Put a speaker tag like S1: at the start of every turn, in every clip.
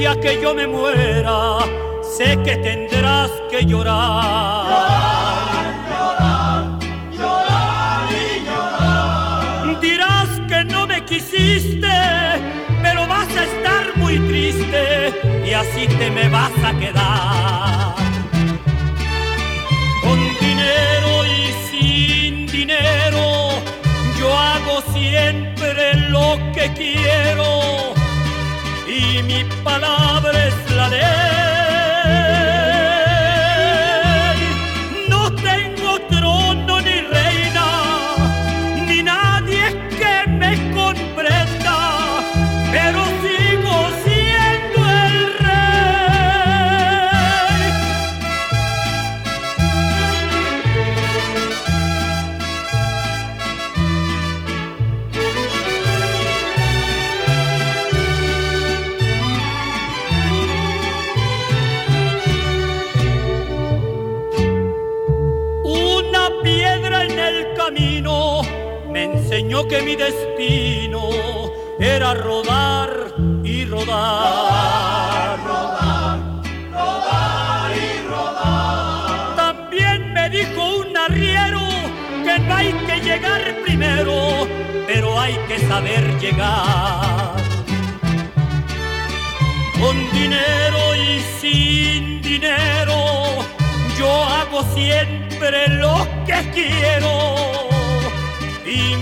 S1: que yo me muera, sé que tendrás que llorar.
S2: Llorar, llorar, y llorar.
S1: Dirás que no me quisiste, pero vas a estar muy triste y así te me vas a quedar. Con dinero y sin dinero, yo hago siempre lo que quiero mi palabra es que mi destino era rodar y rodar.
S2: Rodar, rodar, y rodar.
S1: También me dijo un arriero que no hay que llegar primero, pero hay que saber llegar. Con dinero y sin dinero, yo hago siempre lo que quiero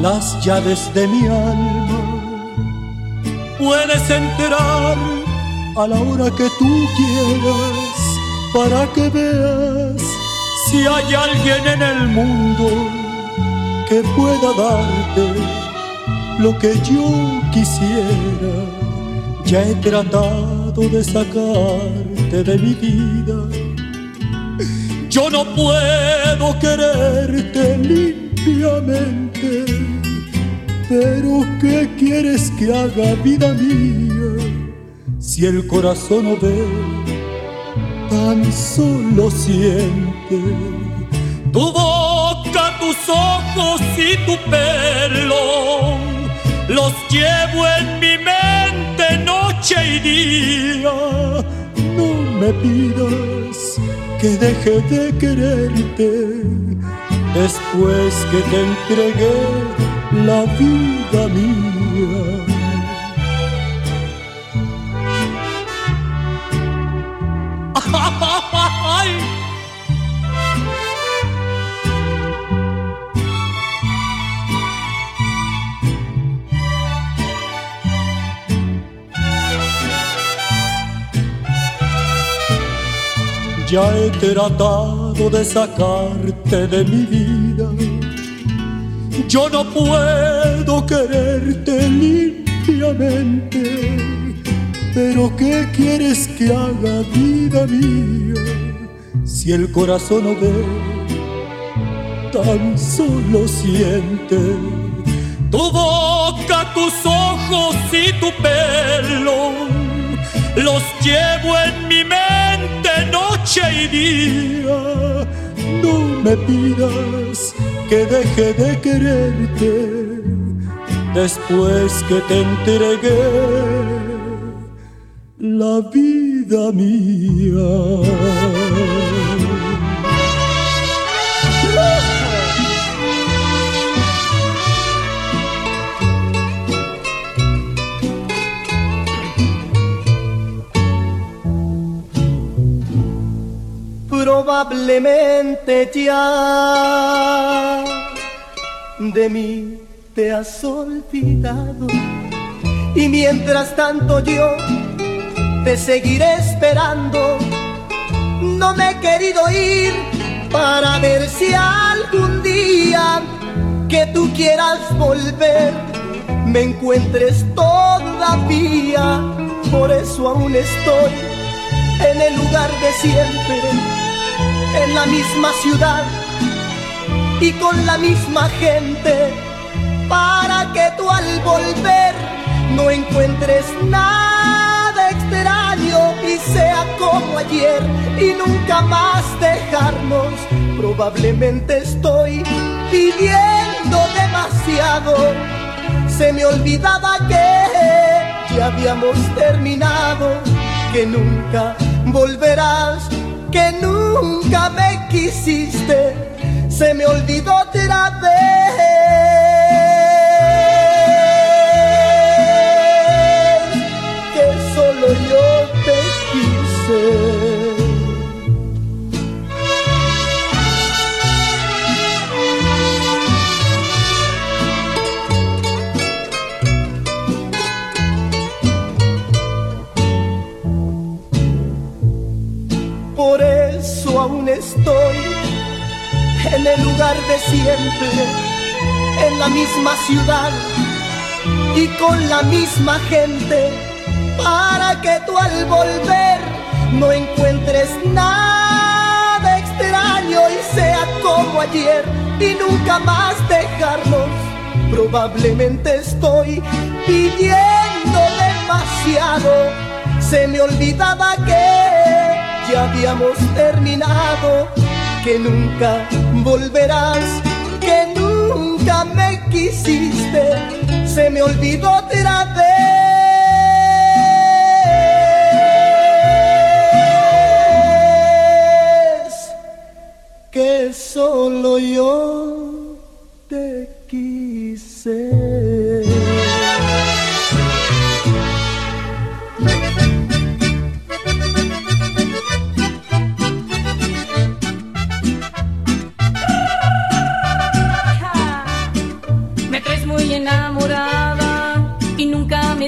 S3: las llaves de mi alma. Puedes entrar a la hora que tú quieras para que veas si hay alguien en el mundo que pueda darte lo que yo quisiera. Ya he tratado de sacarte de mi vida yo no puedo quererte limpiamente, pero ¿qué quieres que haga vida mía? Si el corazón no ve, tan solo siente.
S2: Tu boca, tus ojos y tu pelo los llevo en mi mente noche y día.
S3: No me pidas que deje de quererte después que te entregué la vida mía.
S2: ¡Ay!
S3: Ya he tratado de sacarte de mi vida. Yo no puedo quererte limpiamente, pero ¿qué quieres que haga vida mía? Si el corazón no ve, tan solo siente.
S2: Tu boca, tus ojos y tu pelo los llevo en mi mente
S3: No me pidas que deje de quererte después que te entregué la vida mía.
S4: Probablemente ya de mí te has olvidado y mientras tanto yo te seguiré esperando. No me he querido ir para ver si algún día que tú quieras volver me encuentres todavía. Por eso aún estoy en el lugar de siempre, en la misma ciudad y con la misma gente, para que tú al volver no encuentres nada extraño y sea como ayer y nunca más dejarnos. Probablemente estoy pidiendo demasiado. Se me olvidaba que ya habíamos terminado, que nunca volverás, que nunca me quisiste. Se me olvidó otra vez. Por eso aún estoy en el lugar de siempre, en la misma ciudad y con la misma gente, para que tú al volver no encuentres nada extraño y sea como ayer y nunca más dejarnos. Probablemente estoy pidiendo demasiado, se me olvidaba que ya habíamos terminado, que nunca volverás, que nunca me quisiste, se me olvidó otra vez que solo yo te quise.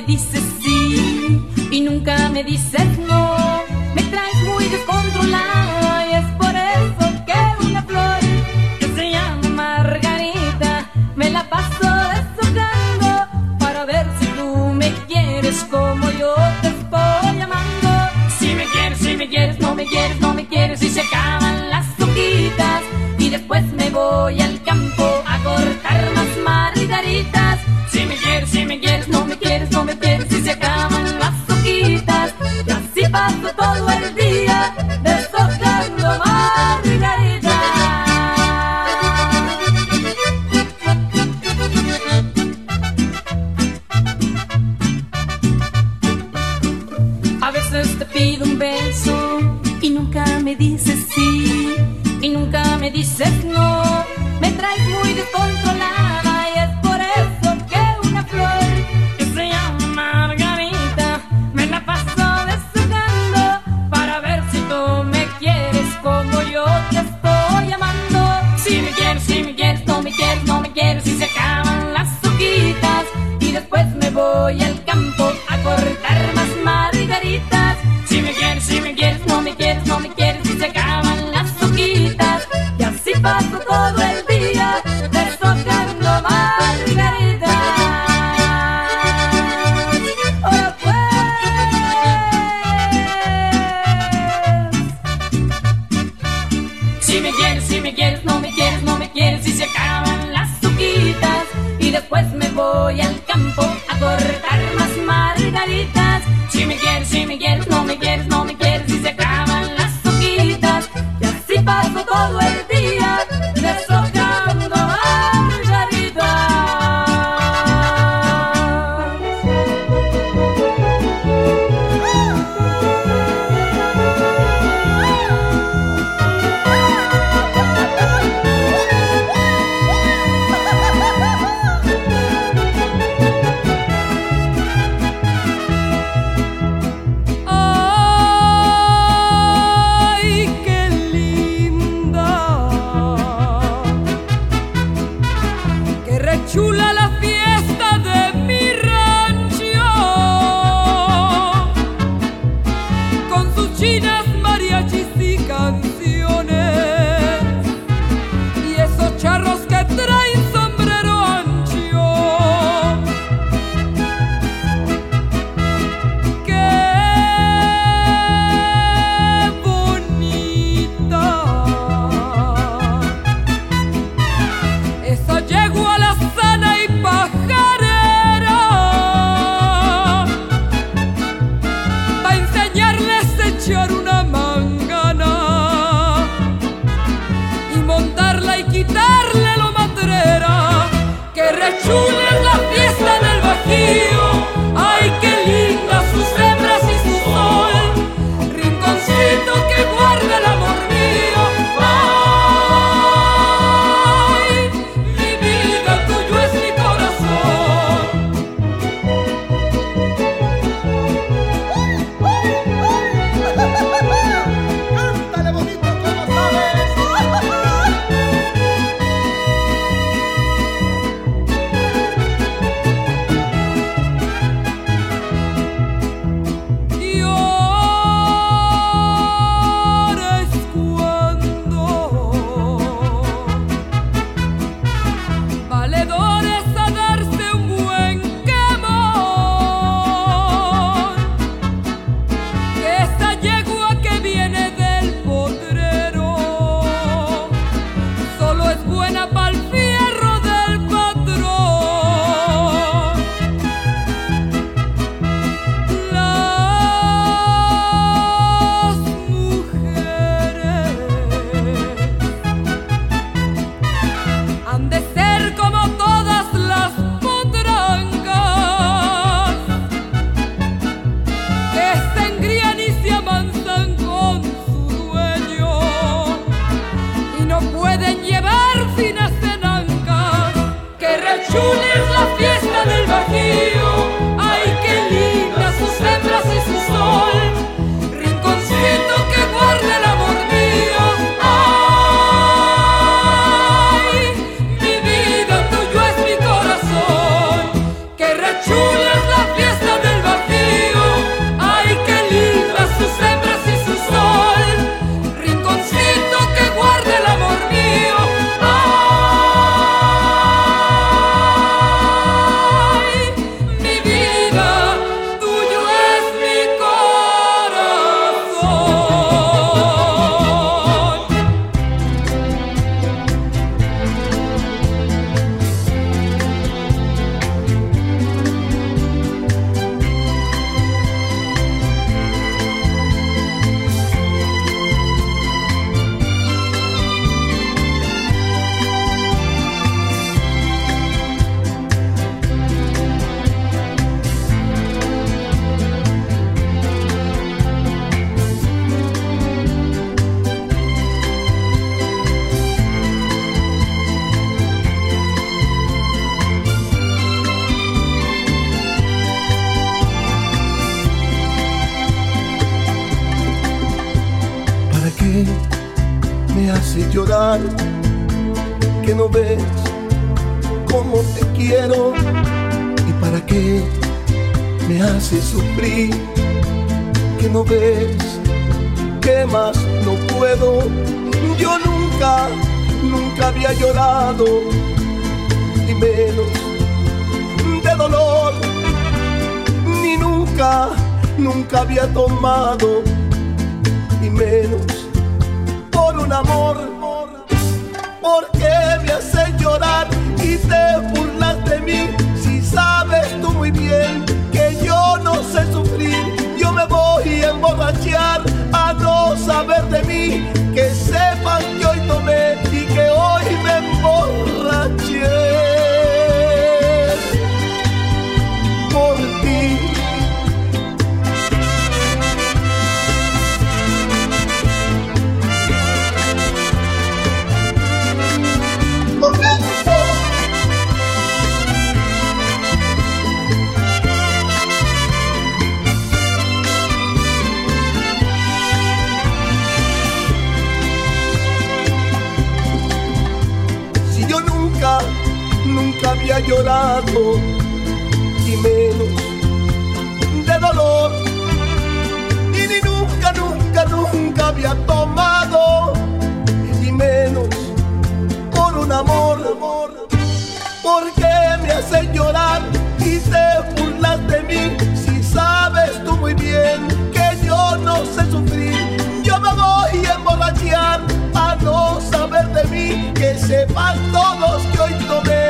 S5: Dices sí y nunca me dices no. Me traes muy descontrolada y es por eso que una flor que se llama Margarita me la paso deshojando para ver si tú me quieres como yo te estoy amando. Si me quieres, si me quieres, no me quieres, no nunca que no ves cómo te quiero y para qué me haces sufrir, que no ves que más no puedo.
S4: Yo nunca, nunca había llorado y menos de dolor, ni nunca, nunca había tomado y menos por un amor
S5: me haces llorar y te burlas de mí. Si sabes tú muy bien que yo no sé sufrir, yo me voy a emborrachar a no saber de mí. Que sepan que hoy tomé llorando y menos de dolor. Y ni nunca, nunca, nunca había tomado y menos por un amor, amor. Porque me hace llorar y te burlas de mí si sabes tú muy bien que yo no sé sufrir. Yo me voy a emborrachar a no saber de mí que sepan todos que hoy tomé.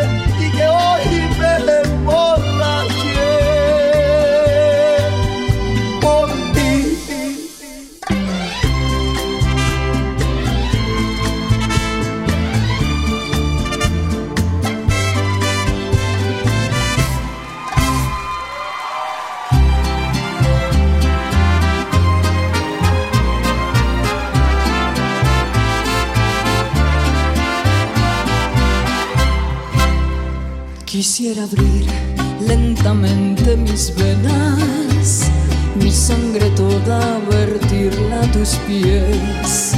S5: Quisiera abrir lentamente mis venas, mi sangre toda vertirla a tus pies,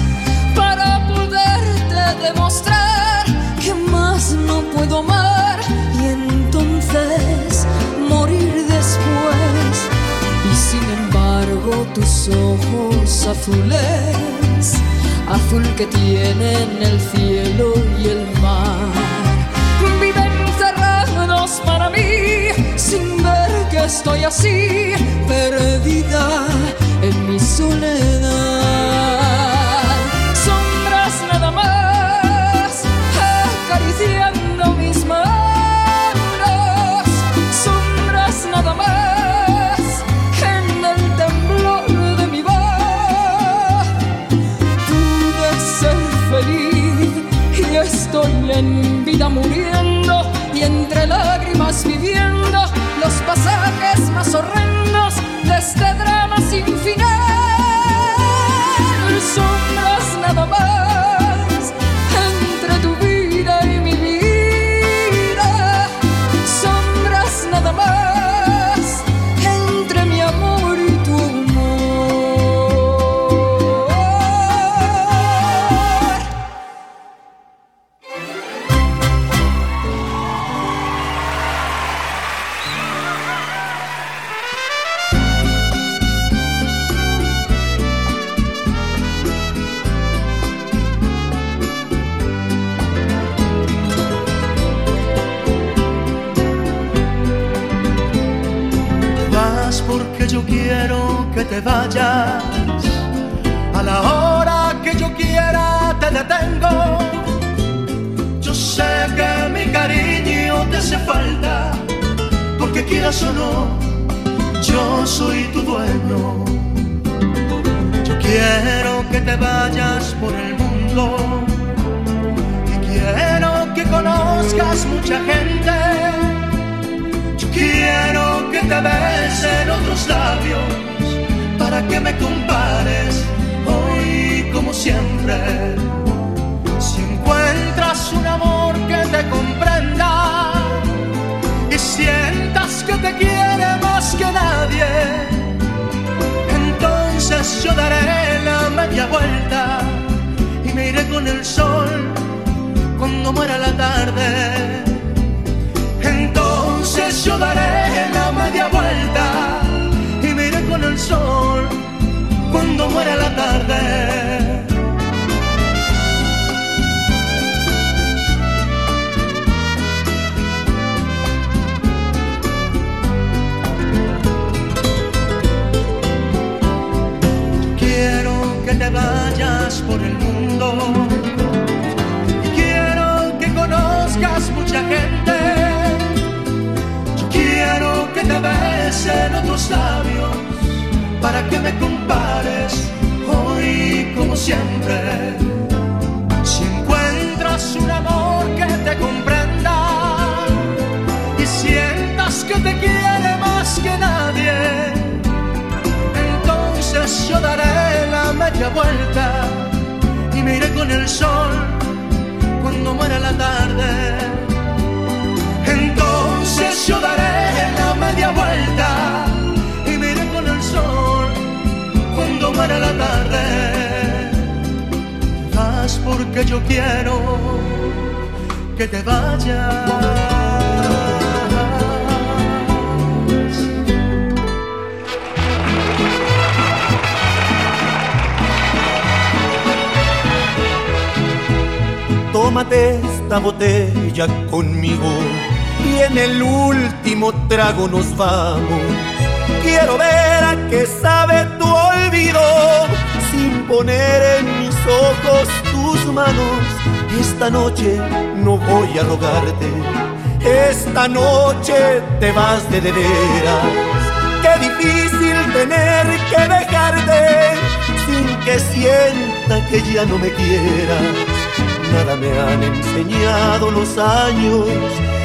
S5: para poderte demostrar que más no puedo amar y entonces morir después. Y sin embargo tus ojos azules, azul que tienen el cielo y el mar mí, sin ver que estoy así, perdida en mi soledad. Sombras nada más, acariciando mis manos. Sombras nada más, en el temblor de mi voz. Pude ser feliz y estoy en vida muriendo entre lágrimas viviendo los pasajes más horrendos mucha gente. Yo quiero que te besen otros labios para que me compares hoy como siempre. Si encuentras un amor que te comprenda y sientas que te quiere más que nadie, entonces yo daré la media vuelta y me iré con el sol cuando muera la tarde. Entonces yo daré la media vuelta y me iré con el sol cuando muera
S6: la tarde. Quiero que te vayas por el mundo. y Quiero que conozcas mucha gente cabeza en otros labios para que me compares hoy como siempre. Si encuentras un amor que te comprenda y sientas que te quiere más que nadie, entonces yo daré la media vuelta y me iré con el sol cuando muera la tarde. Entonces yo daré vuelta y miré con el sol cuando muera la tarde. Vas porque yo quiero que te vayas.
S7: tómate esta botella conmigo y en el último trago nos vamos. Quiero ver a qué sabe tu olvido, sin poner en mis ojos tus manos. Esta noche no voy a rogarte, esta noche te vas de de veras. Qué difícil tener que dejarte sin que sienta que ya no me quieras. Nada me han enseñado los años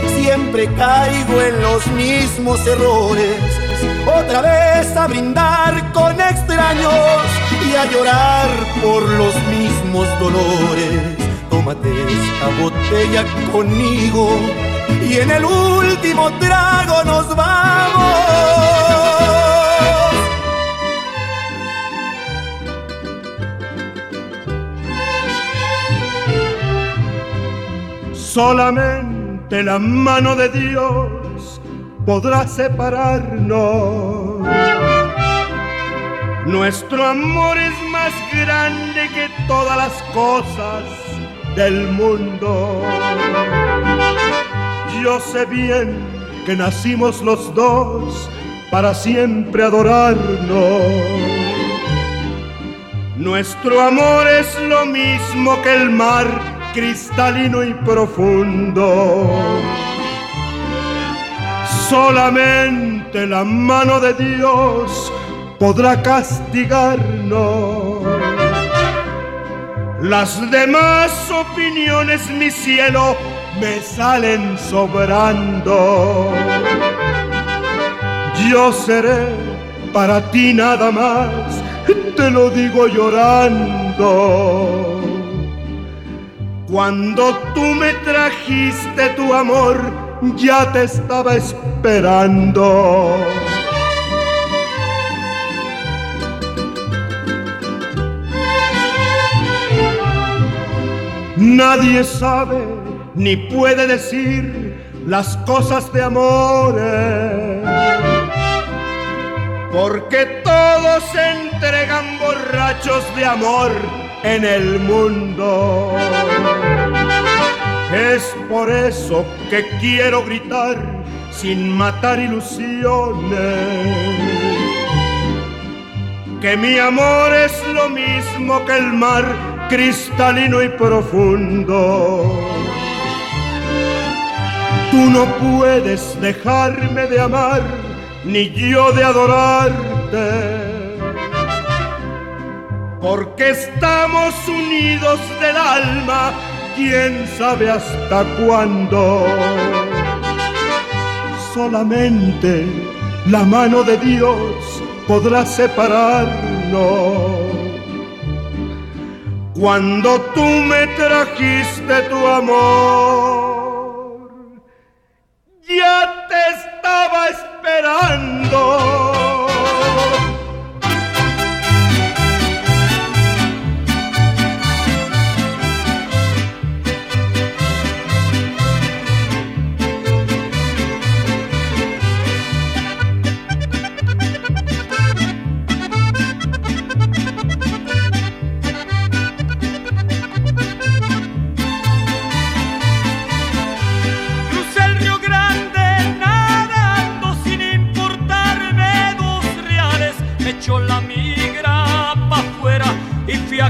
S7: siempre caigo en los mismos errores. Otra vez a brindar con extraños y a llorar por los mismos dolores. Tómate esta botella conmigo
S4: y en el último trago nos vamos.
S8: Solamente la mano de Dios podrá separarnos. Nuestro amor es más grande que todas las cosas del mundo. Yo sé bien que nacimos los dos para siempre adorarnos. Nuestro amor es lo mismo que el mar cristalino y profundo. Solamente la mano de Dios podrá castigarnos. Las demás opiniones, mi cielo, me salen sobrando. Yo seré para ti nada más, te lo digo llorando. Cuando tú me trajiste tu amor, ya te estaba esperando. Nadie sabe ni puede decir las cosas de amores, porque todos se entregan borrachos de amor en el mundo. Es por eso que quiero gritar sin matar ilusiones, que mi amor es lo mismo que el mar cristalino y profundo. Tú no puedes dejarme de amar, ni yo de adorarte porque estamos unidos del alma, quién sabe hasta cuándo. Solamente la mano de Dios podrá separarnos. Cuando tú me trajiste tu amor, ya te estaba esperando.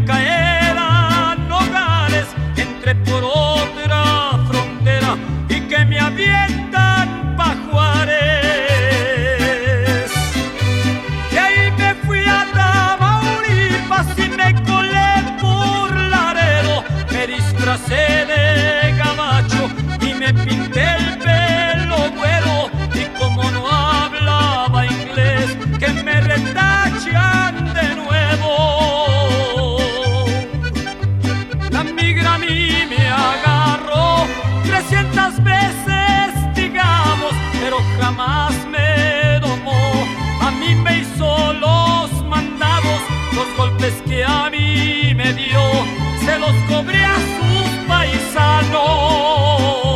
S2: Piedras negras al paso y de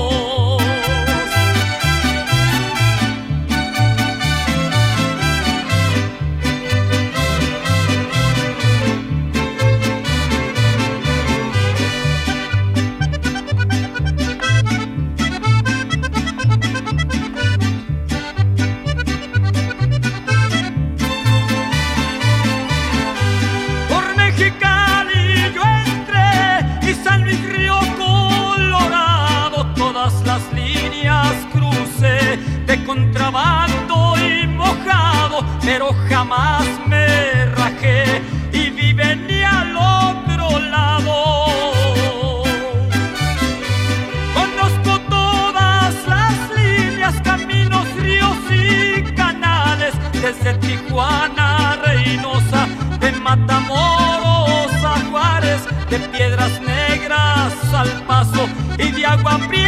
S9: água prima.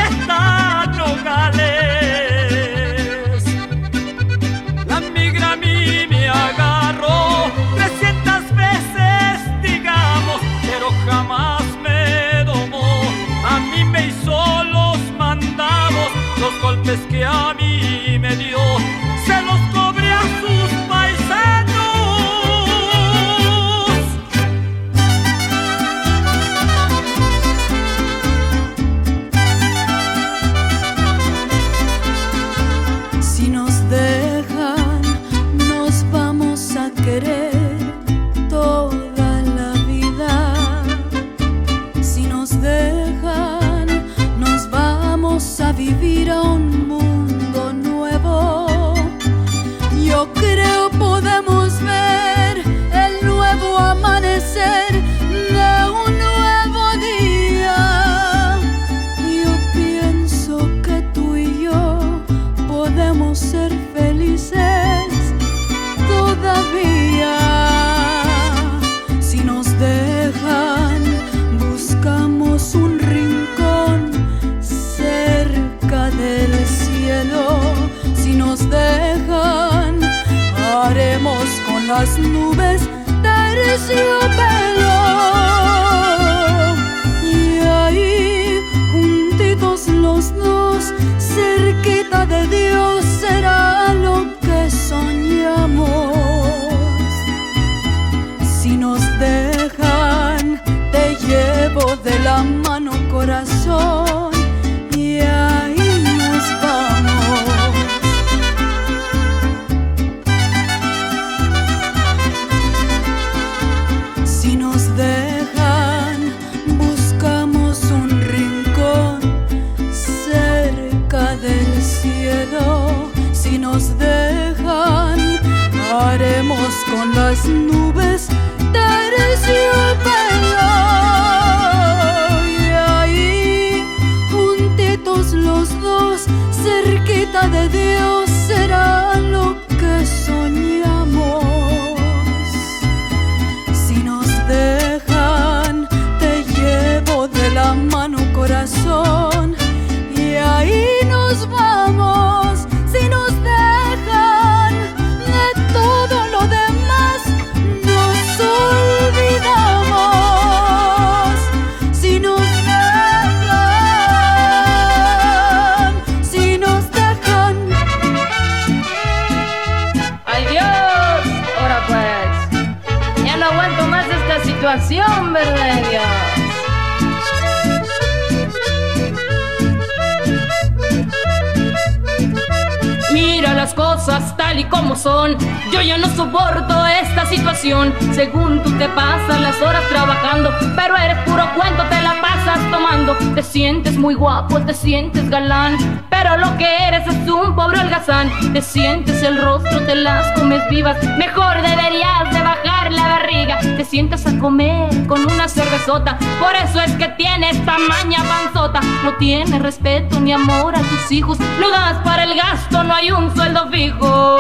S9: Y
S5: como son. Yo ya no soporto esta situación. Según tú te pasas las horas trabajando, pero eres puro cuento, te la pasas tomando. Te sientes muy guapo, te sientes galán, lo que eres es un pobre holgazán. Te sientes el rostro, te las comes vivas. Mejor deberías de bajar la barriga. Te sientas a comer con una cervezota. Por eso es que tienes tamaña panzota. No tienes respeto ni amor a tus hijos. Lo das para el gasto, no hay un sueldo fijo.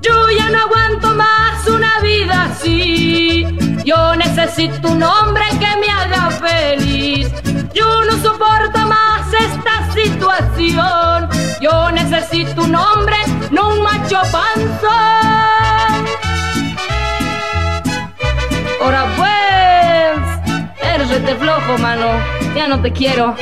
S5: Yo ya no aguanto más una vida así. Yo necesito un hombre que me haga feliz. Yo no soporto Yo necesito un hombre, no un macho panzón. Ahora pues, eres rete flojo, mano. Ya no te quiero.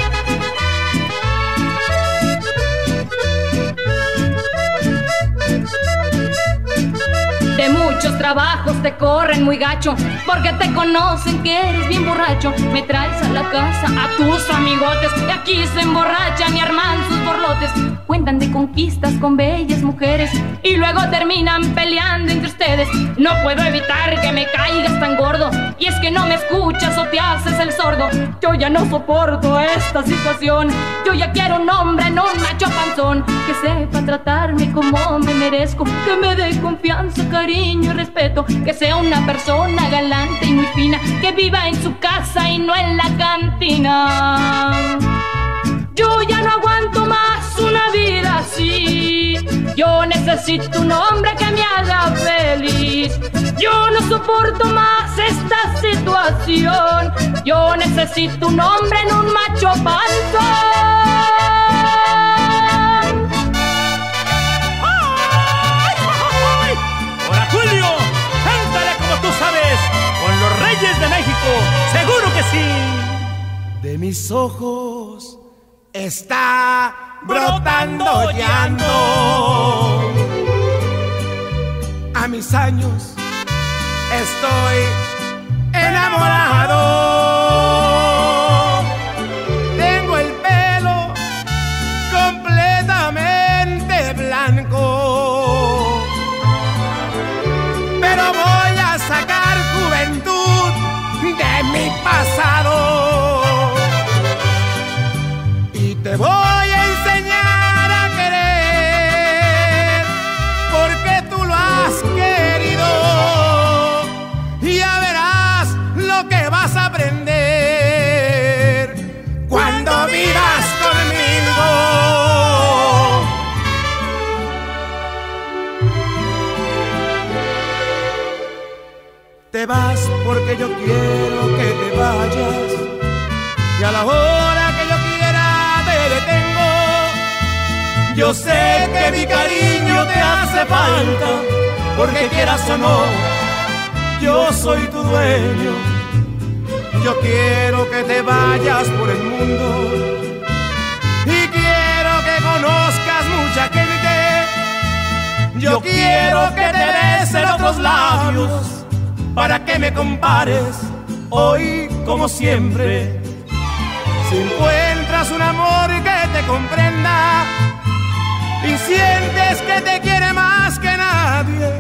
S5: Trabajos te corren muy gacho Porque te conocen que eres bien borracho. Me traes a la casa a tus amigotes Y aquí se emborrachan y arman sus borlotes. Cuentan de conquistas con bellas mujeres Y luego terminan peleando entre ustedes. No puedo evitar que me caigas tan gordo. Y es que no me escuchas o te haces el sordo. Yo ya no soporto esta situación. Yo ya quiero un hombre, no un macho panzón. Que sepa tratarme como me merezco. Que me dé confianza, cariño y respeto. Que sea una persona galante y muy fina. Que viva en su casa y no en la cantina necesito un hombre que me haga feliz. Yo no soporto más esta situación. Yo necesito un hombre en un macho panzón.
S10: Ahora Julio, cántale como tú sabes, con los Reyes de México, seguro que sí.
S11: De mis ojos está brotando llanto. A mis años estoy enamorado. Porque yo quiero que te vayas y a la hora que yo quiera te detengo. Yo sé que mi cariño te hace falta, porque quieras o no, yo soy tu dueño. Yo quiero que te vayas por el mundo y quiero que conozcas mucha gente. Yo quiero que te besen otros labios para que me compares hoy como siempre. Si encuentras un amor que te comprenda y sientes que te quiere más que nadie,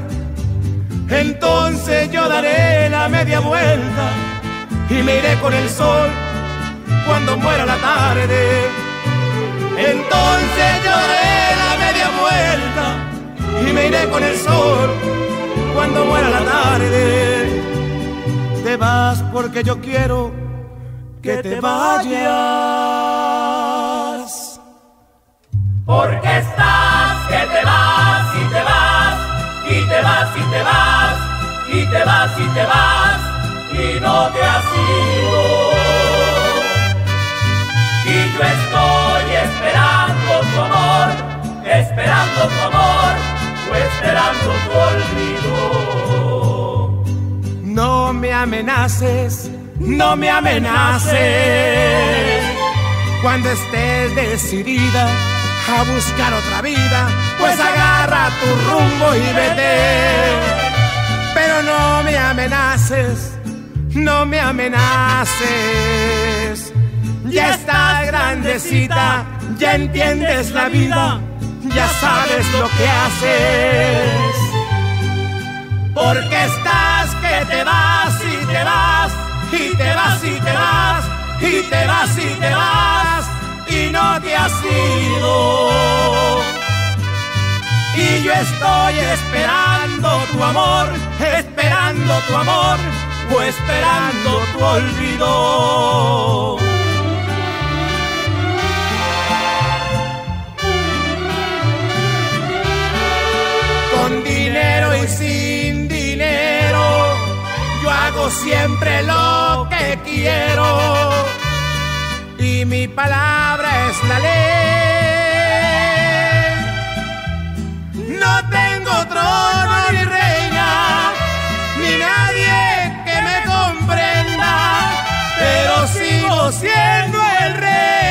S11: entonces yo daré la media vuelta y me iré con el sol cuando muera la tarde. Entonces yo daré la media vuelta y me iré con el sol cuando muera la tarde. Te vas porque yo quiero que te vayas.
S12: Porque estás que te vas y te vas y te vas y te vas y te vas y te vas y no te has ido. Y yo estoy esperando tu amor, esperando tu amor, esperando.
S11: No me amenaces, no me amenaces. Cuando estés decidida a buscar otra vida, pues agarra tu rumbo y vete. Pero no me amenaces, no me amenaces. Ya estás grandecita, ya entiendes la vida, ya sabes lo que haces. Porque estás que te vas y te vas, y te vas y te vas, y te vas y te vas, y no te has ido. Y yo estoy esperando tu amor, esperando tu amor, o esperando tu olvido. Sin dinero, yo hago siempre lo que quiero. Y mi palabra es la ley. No tengo trono ni reina, ni nadie que me comprenda, pero sigo siendo el rey.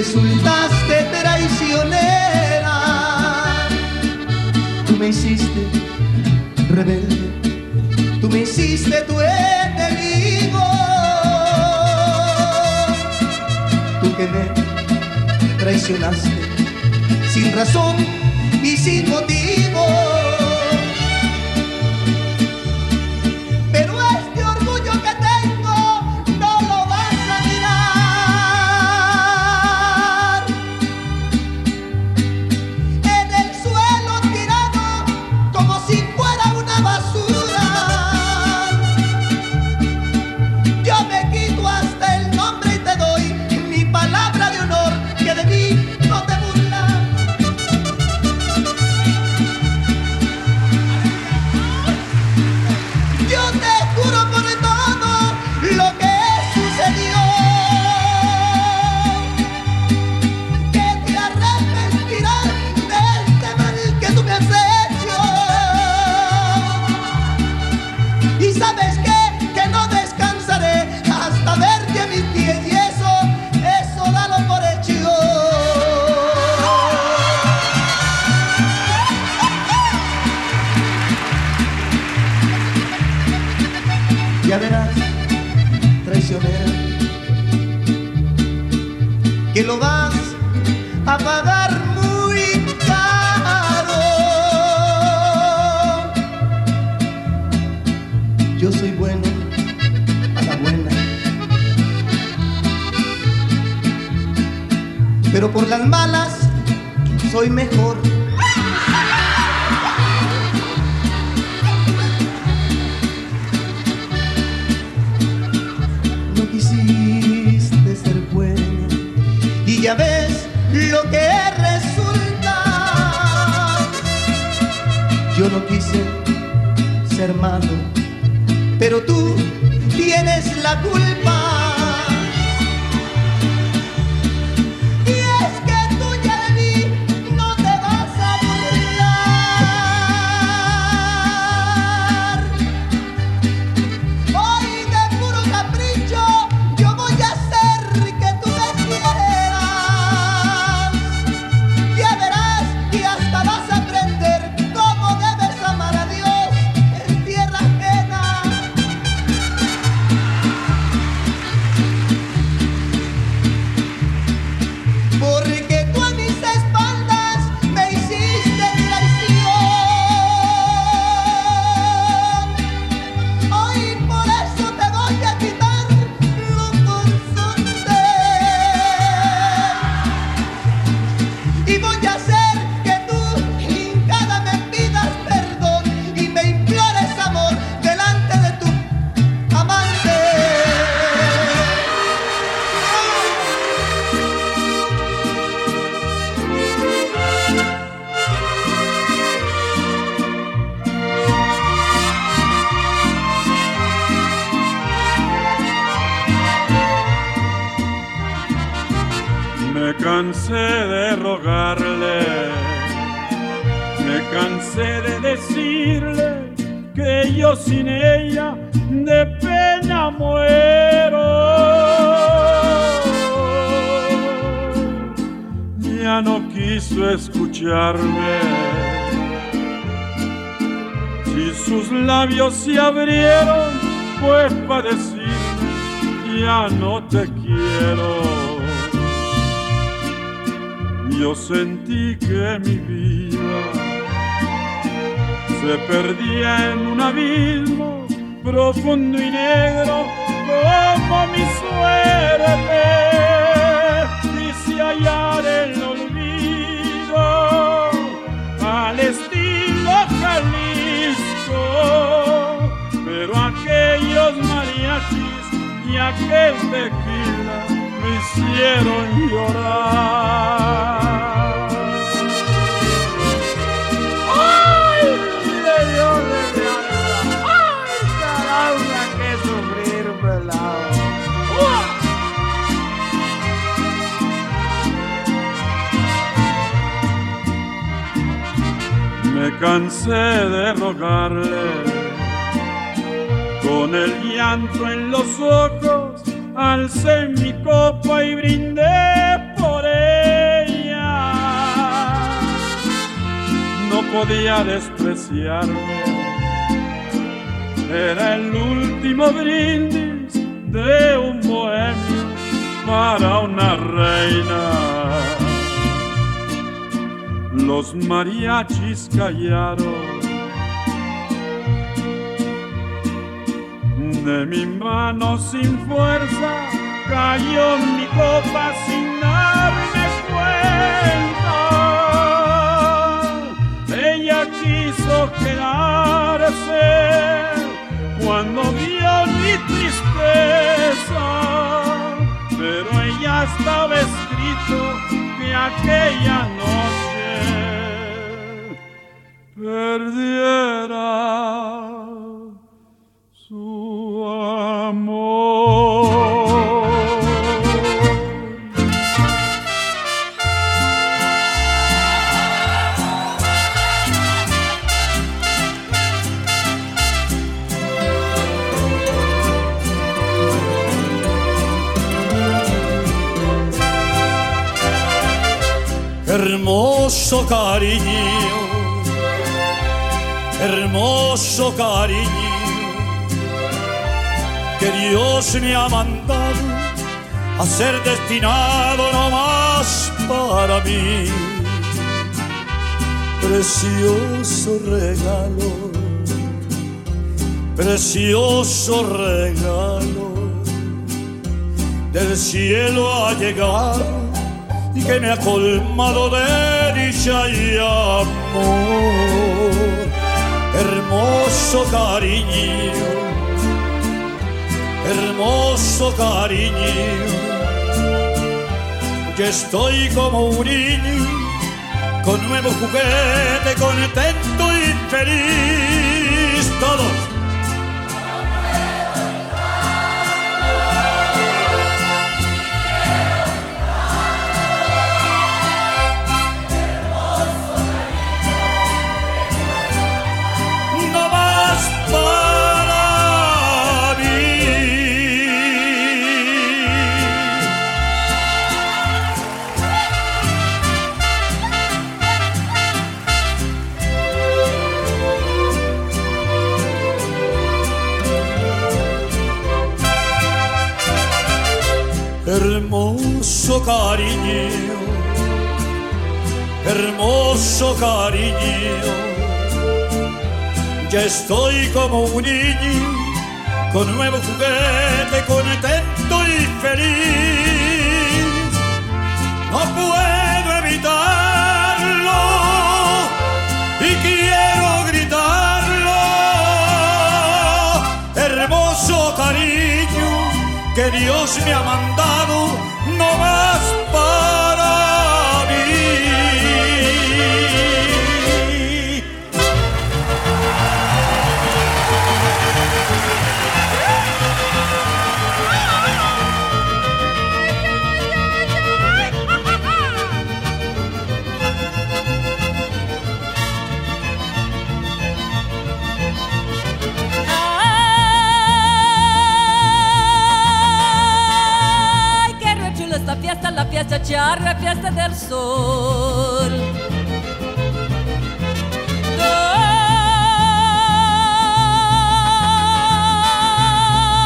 S4: resultaste traicionera. Tú me hiciste rebelde, tú me hiciste tu enemigo. Tú que me traicionaste sin razón y sin motivo.
S13: Con el llanto en los ojos, alcé mi copa y brindé por ella. No podía despreciarme, era el último brindis de un bohemio para una reina. Los mariachis callaron de mi mano sin fuerza cayó mi copa sin darme cuenta. Ella quiso quedarse cuando vio mi tristeza, pero ella estaba escrito que aquella noche perdiera
S3: hermoso cariño que Dios me ha mandado a ser destinado no más para mí. Precioso regalo, precioso regalo, del cielo ha llegado y que me ha colmado de dicha y amor. Hermoso cariño hermoso cariño. Yo estoy como un niño con nuevo juguete, contento y feliz. Todos. Hermoso cariño. Ya estoy como un niño con nuevo juguete, contento y feliz. No puedo evitarlo y quiero gritarlo. Hermoso cariño que Dios me ha mandado no más
S1: la fiesta del sol.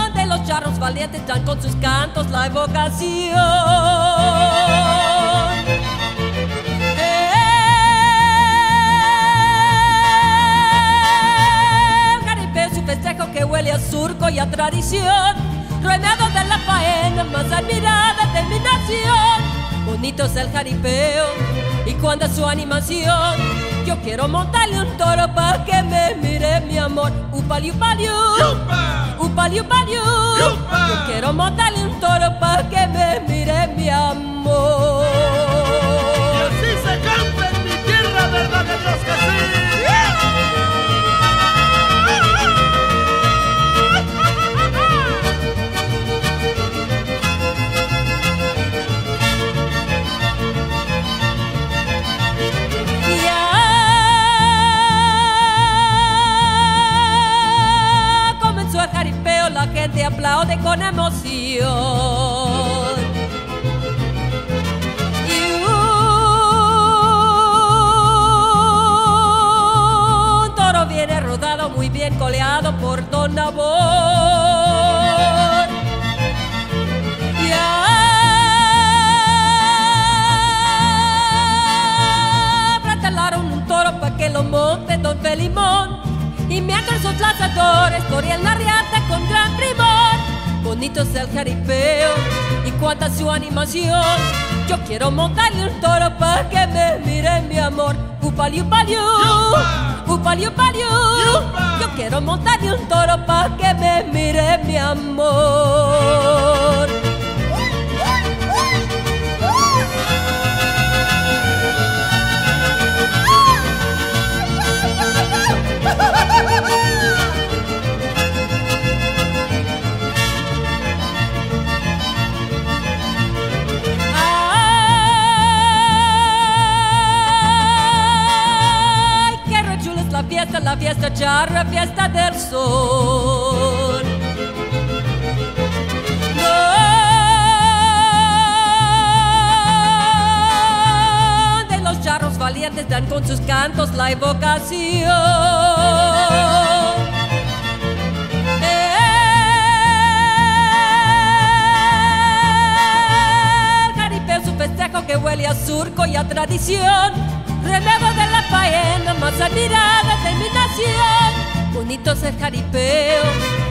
S1: Donde los charros valientes dan con sus cantos la evocación. El un festejo que huele a surco y a tradición. Rodeado de la faena más admirada de mi. Bonito es el jaripeo y cuando su animación. Yo quiero montarle un toro para que me mire mi amor. Upali, upali, upali, upali. Yo quiero montarle un toro para que me mire mi amor.
S14: así se canta en mi tierra, ¿verdad de que
S1: con emoción. Y un toro viene rodado, muy bien coleado por Don Amor. Ya prepararon un toro para que lo monte Don Felimón. Y mientras los lanzadores corrían la riata. Bonito es el jaripeo y cuánta su animación. Yo quiero montarle un toro para que me mire mi amor. Upaliu, paliu, upaliu, paliu. Yo quiero montarle un toro para que me mire mi amor. fiesta, la fiesta charra, fiesta del sol. Donde los charros valientes dan con sus cantos la evocación. El jaripeo es un festejo que huele a surco y a tradición. La faena, más admirada de mi nación. Bonito es el jaripeo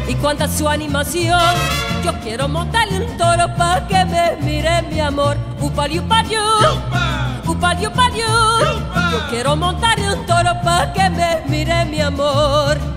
S1: y cuánta su animación. Yo quiero montarle un toro para que me mire mi amor. Upaliu, paliu. Upaliu, paliu. Yo quiero montarle un toro para que me mire mi amor.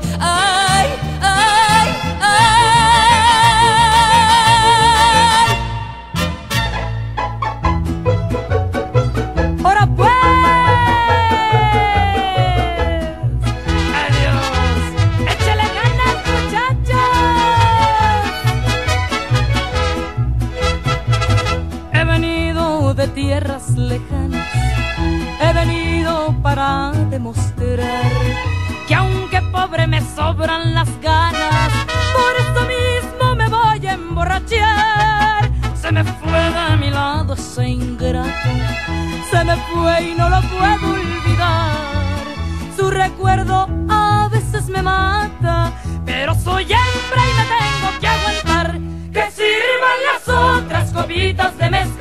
S5: Tierras lejanas, he venido para demostrar que aunque pobre me sobran las ganas, por esto mismo me voy a emborrachar. Se me fue de mi lado ese ingrato, se me fue y no lo puedo olvidar. Su recuerdo a veces me mata, pero soy hembra y me tengo que aguantar. Que sirvan las otras copitas de mezcal,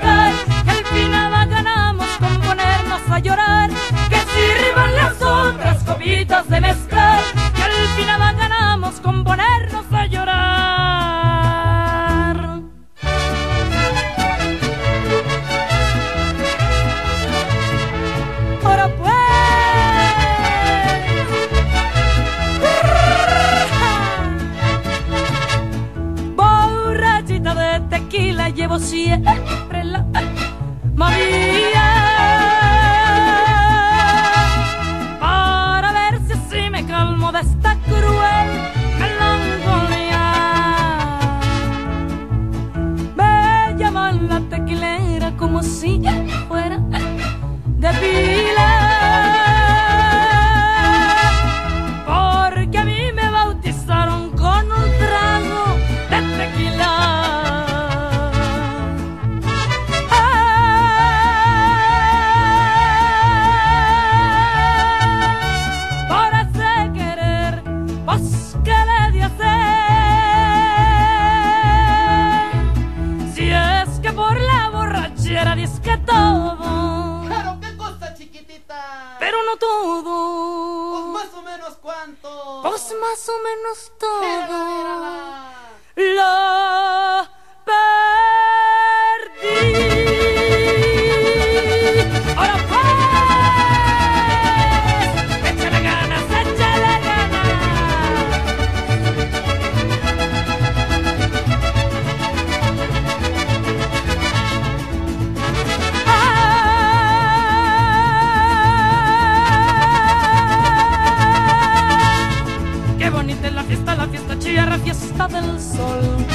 S5: chilla, la fiesta del sol.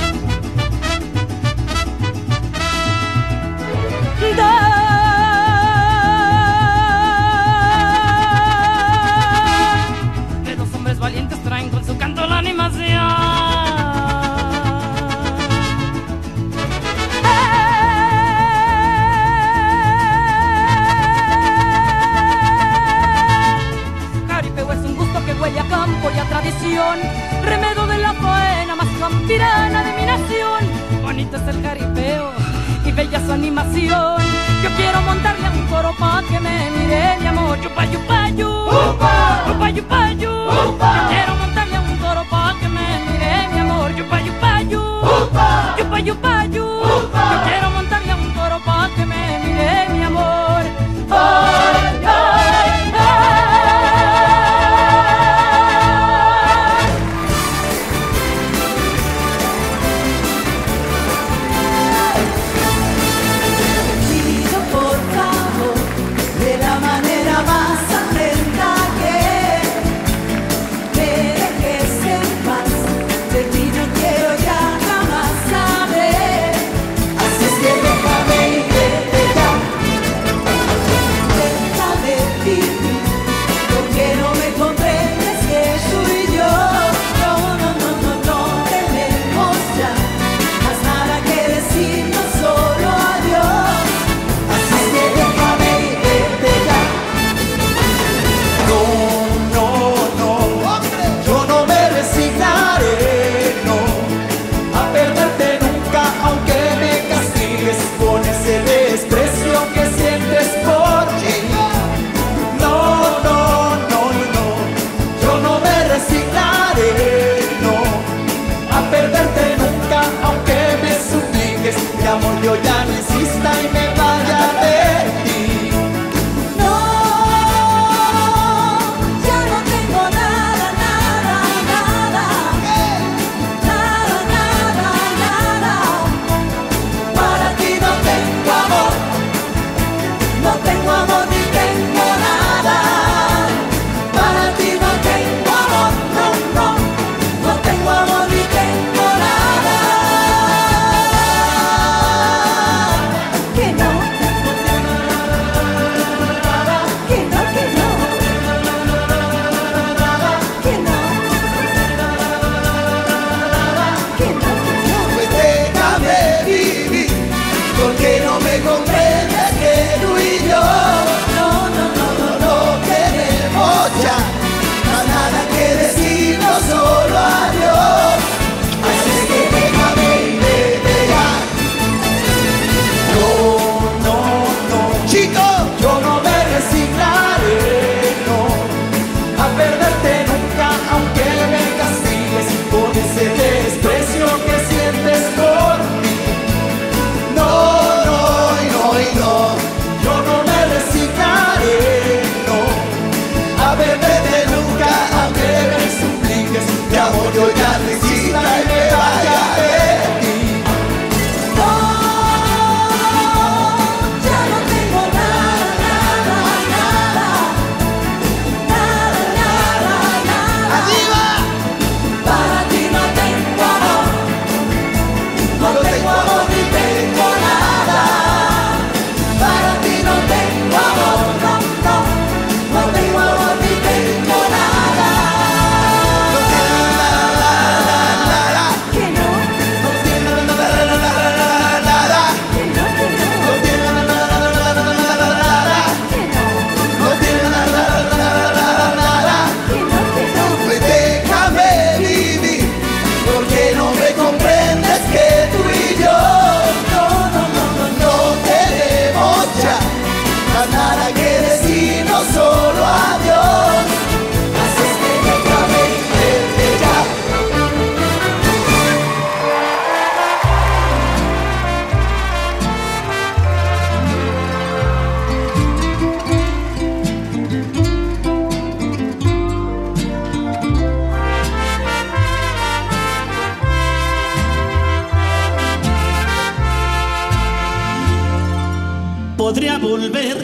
S15: podría volver,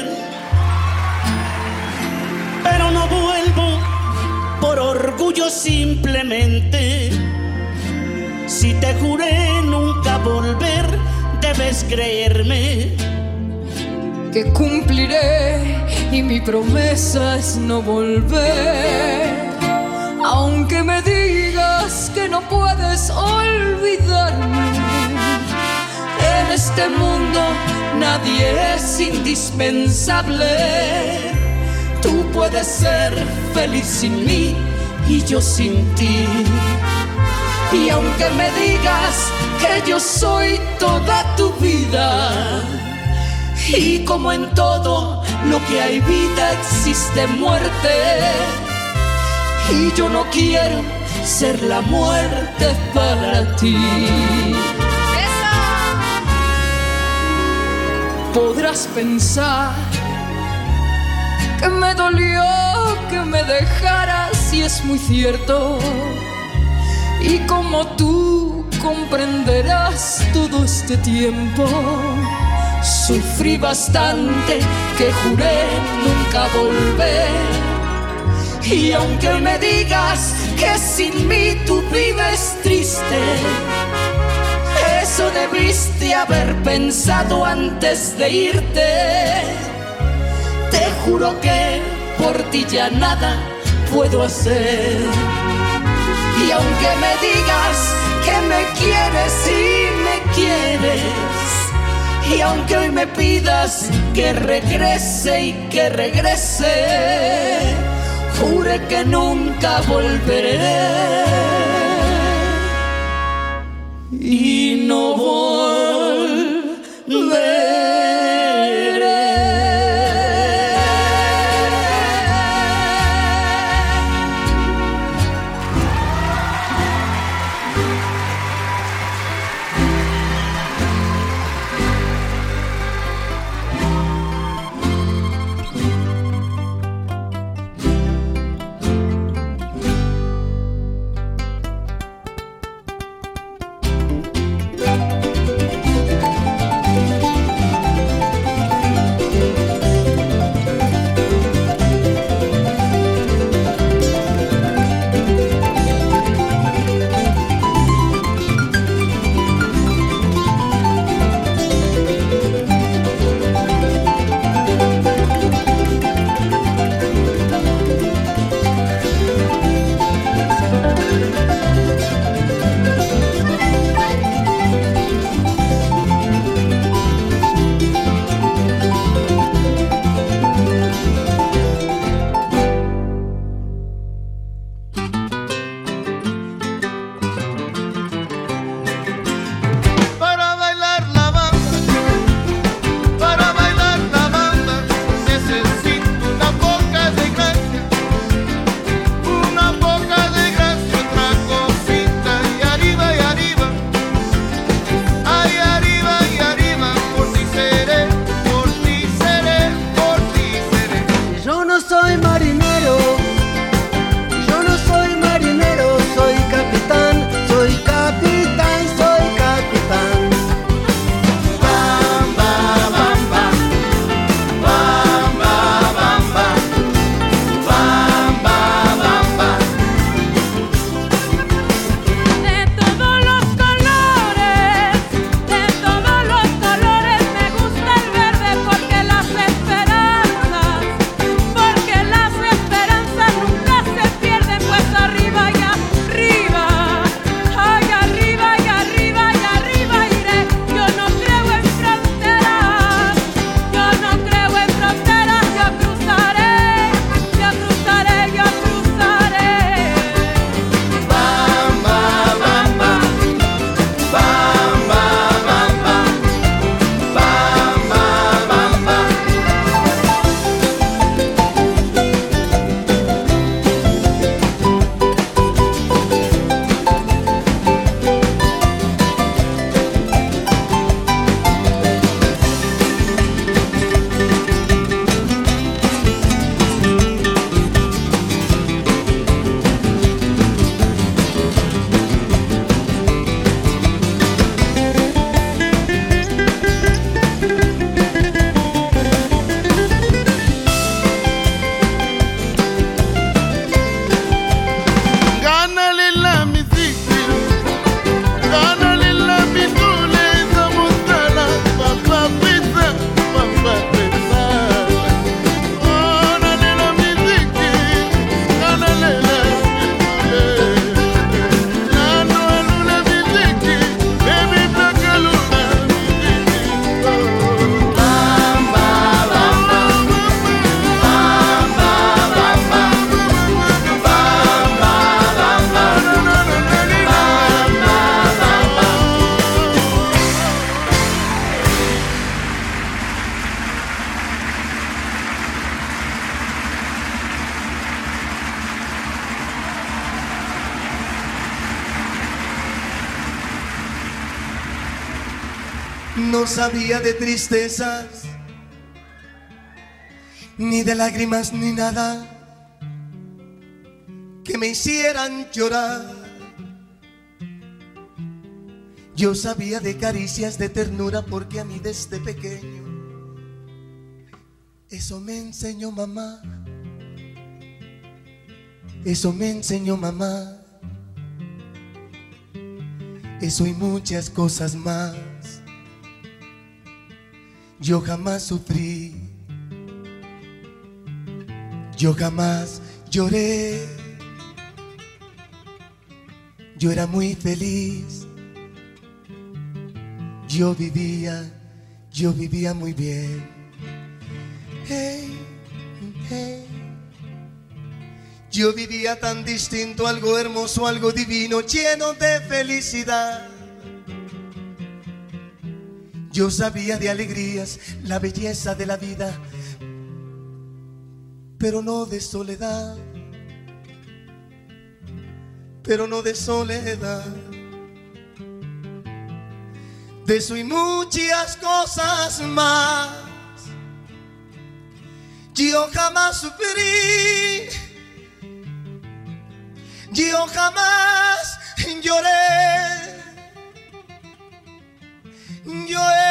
S15: pero no vuelvo por orgullo simplemente. Si te juré nunca volver, debes creerme.
S9: Que cumpliré y mi promesa es no volver. Aunque me digas que no puedes olvidarme en este mundo nadie es indispensable. Tú puedes ser feliz sin mí
S16: y yo sin ti. Y aunque me digas que yo soy toda tu vida, y como en todo lo que hay vida existe muerte, y yo no quiero ser la muerte para ti. Podrás pensar que me dolió que me dejaras y es muy cierto. Y como tú comprenderás todo este tiempo, sufrí bastante que juré nunca volver. Y aunque me digas que sin mí tu vida es triste, eso debiste haber pensado antes de irte. Te juro que por ti ya nada puedo hacer. Y aunque me digas que me quieres y me quieres, y aunque hoy me pidas que regrese y que regrese, jure que nunca volveré. Y no volveré.
S17: De
S4: tristezas, ni de lágrimas, ni nada que me hicieran llorar. Yo sabía de caricias de ternura porque a mí desde pequeño eso me enseñó mamá. Eso me enseñó mamá. Eso y muchas cosas más. Yo jamás sufrí. Yo jamás lloré. Yo era muy feliz. Yo vivía, yo vivía muy bien. Hey, hey. Yo vivía tan distinto, algo hermoso, algo divino, lleno de felicidad. Yo sabía de alegrías, la belleza de la vida, pero no de soledad, pero no de soledad. De eso y muchas cosas más. Yo jamás sufrí, yo jamás lloré. Yo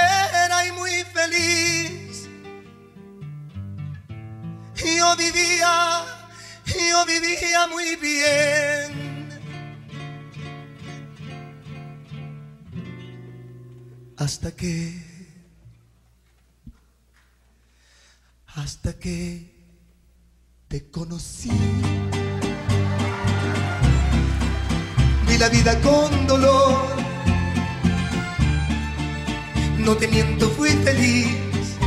S4: muy feliz. Yo vivía, yo vivía muy bien. Hasta que, hasta que te conocí. Vi la vida con dolor. No te miento, fui feliz.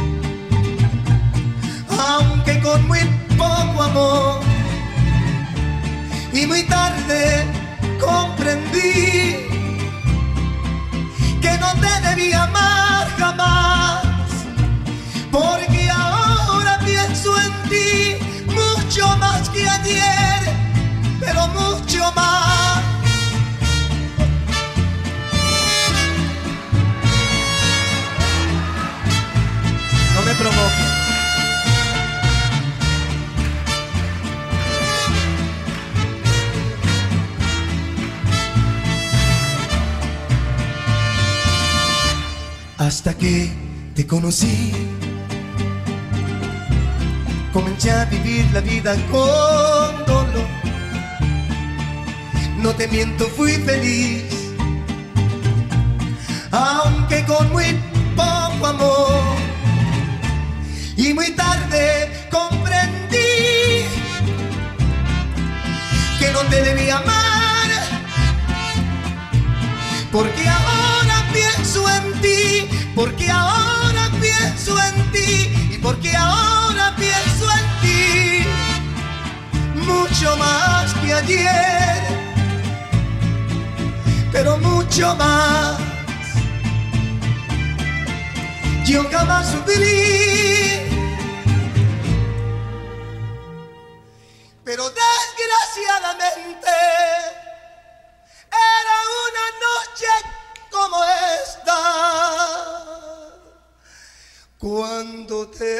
S4: Aunque con muy poco amor. Y muy tarde comprendí que no te debía amar jamás. Porque ahora pienso en ti mucho más que ayer, pero mucho más. Hasta que te conocí, comencé a vivir la vida con dolor. No te miento, fui feliz, aunque con muy poco amor. Y muy tarde comprendí que no te debía amar, porque ahora pienso en ti, porque ahora pienso en ti, y porque ahora pienso en ti, mucho más que ayer, pero mucho más. Yo jamás sufrí, pero desgraciadamente era una noche cuando te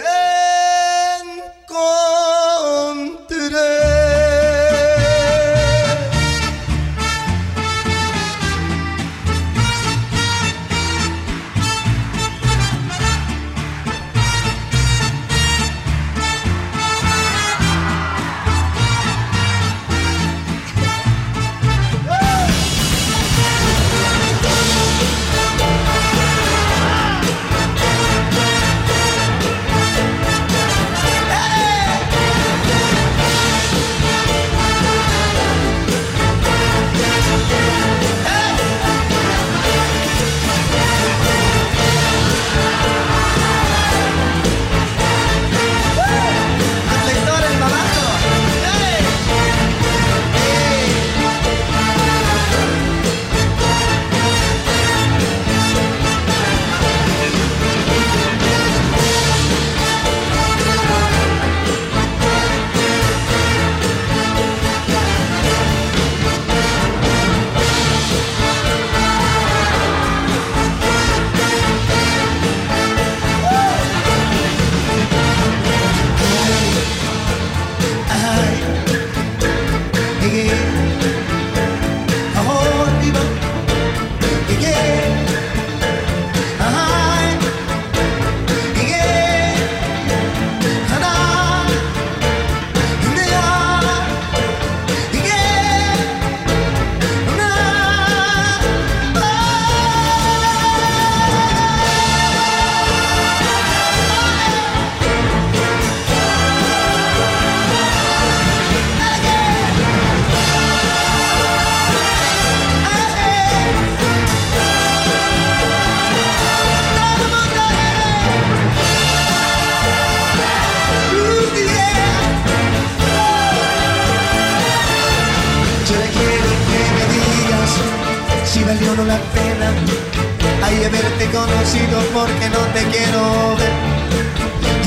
S4: y haberte conocido porque no te quiero ver.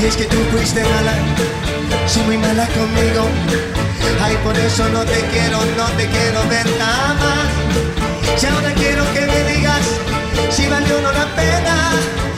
S4: Y es que tú fuiste mala, sí muy mala conmigo. Ay, por eso no te quiero, no te quiero ver nada más. Si ahora quiero que me digas si valió o no la pena.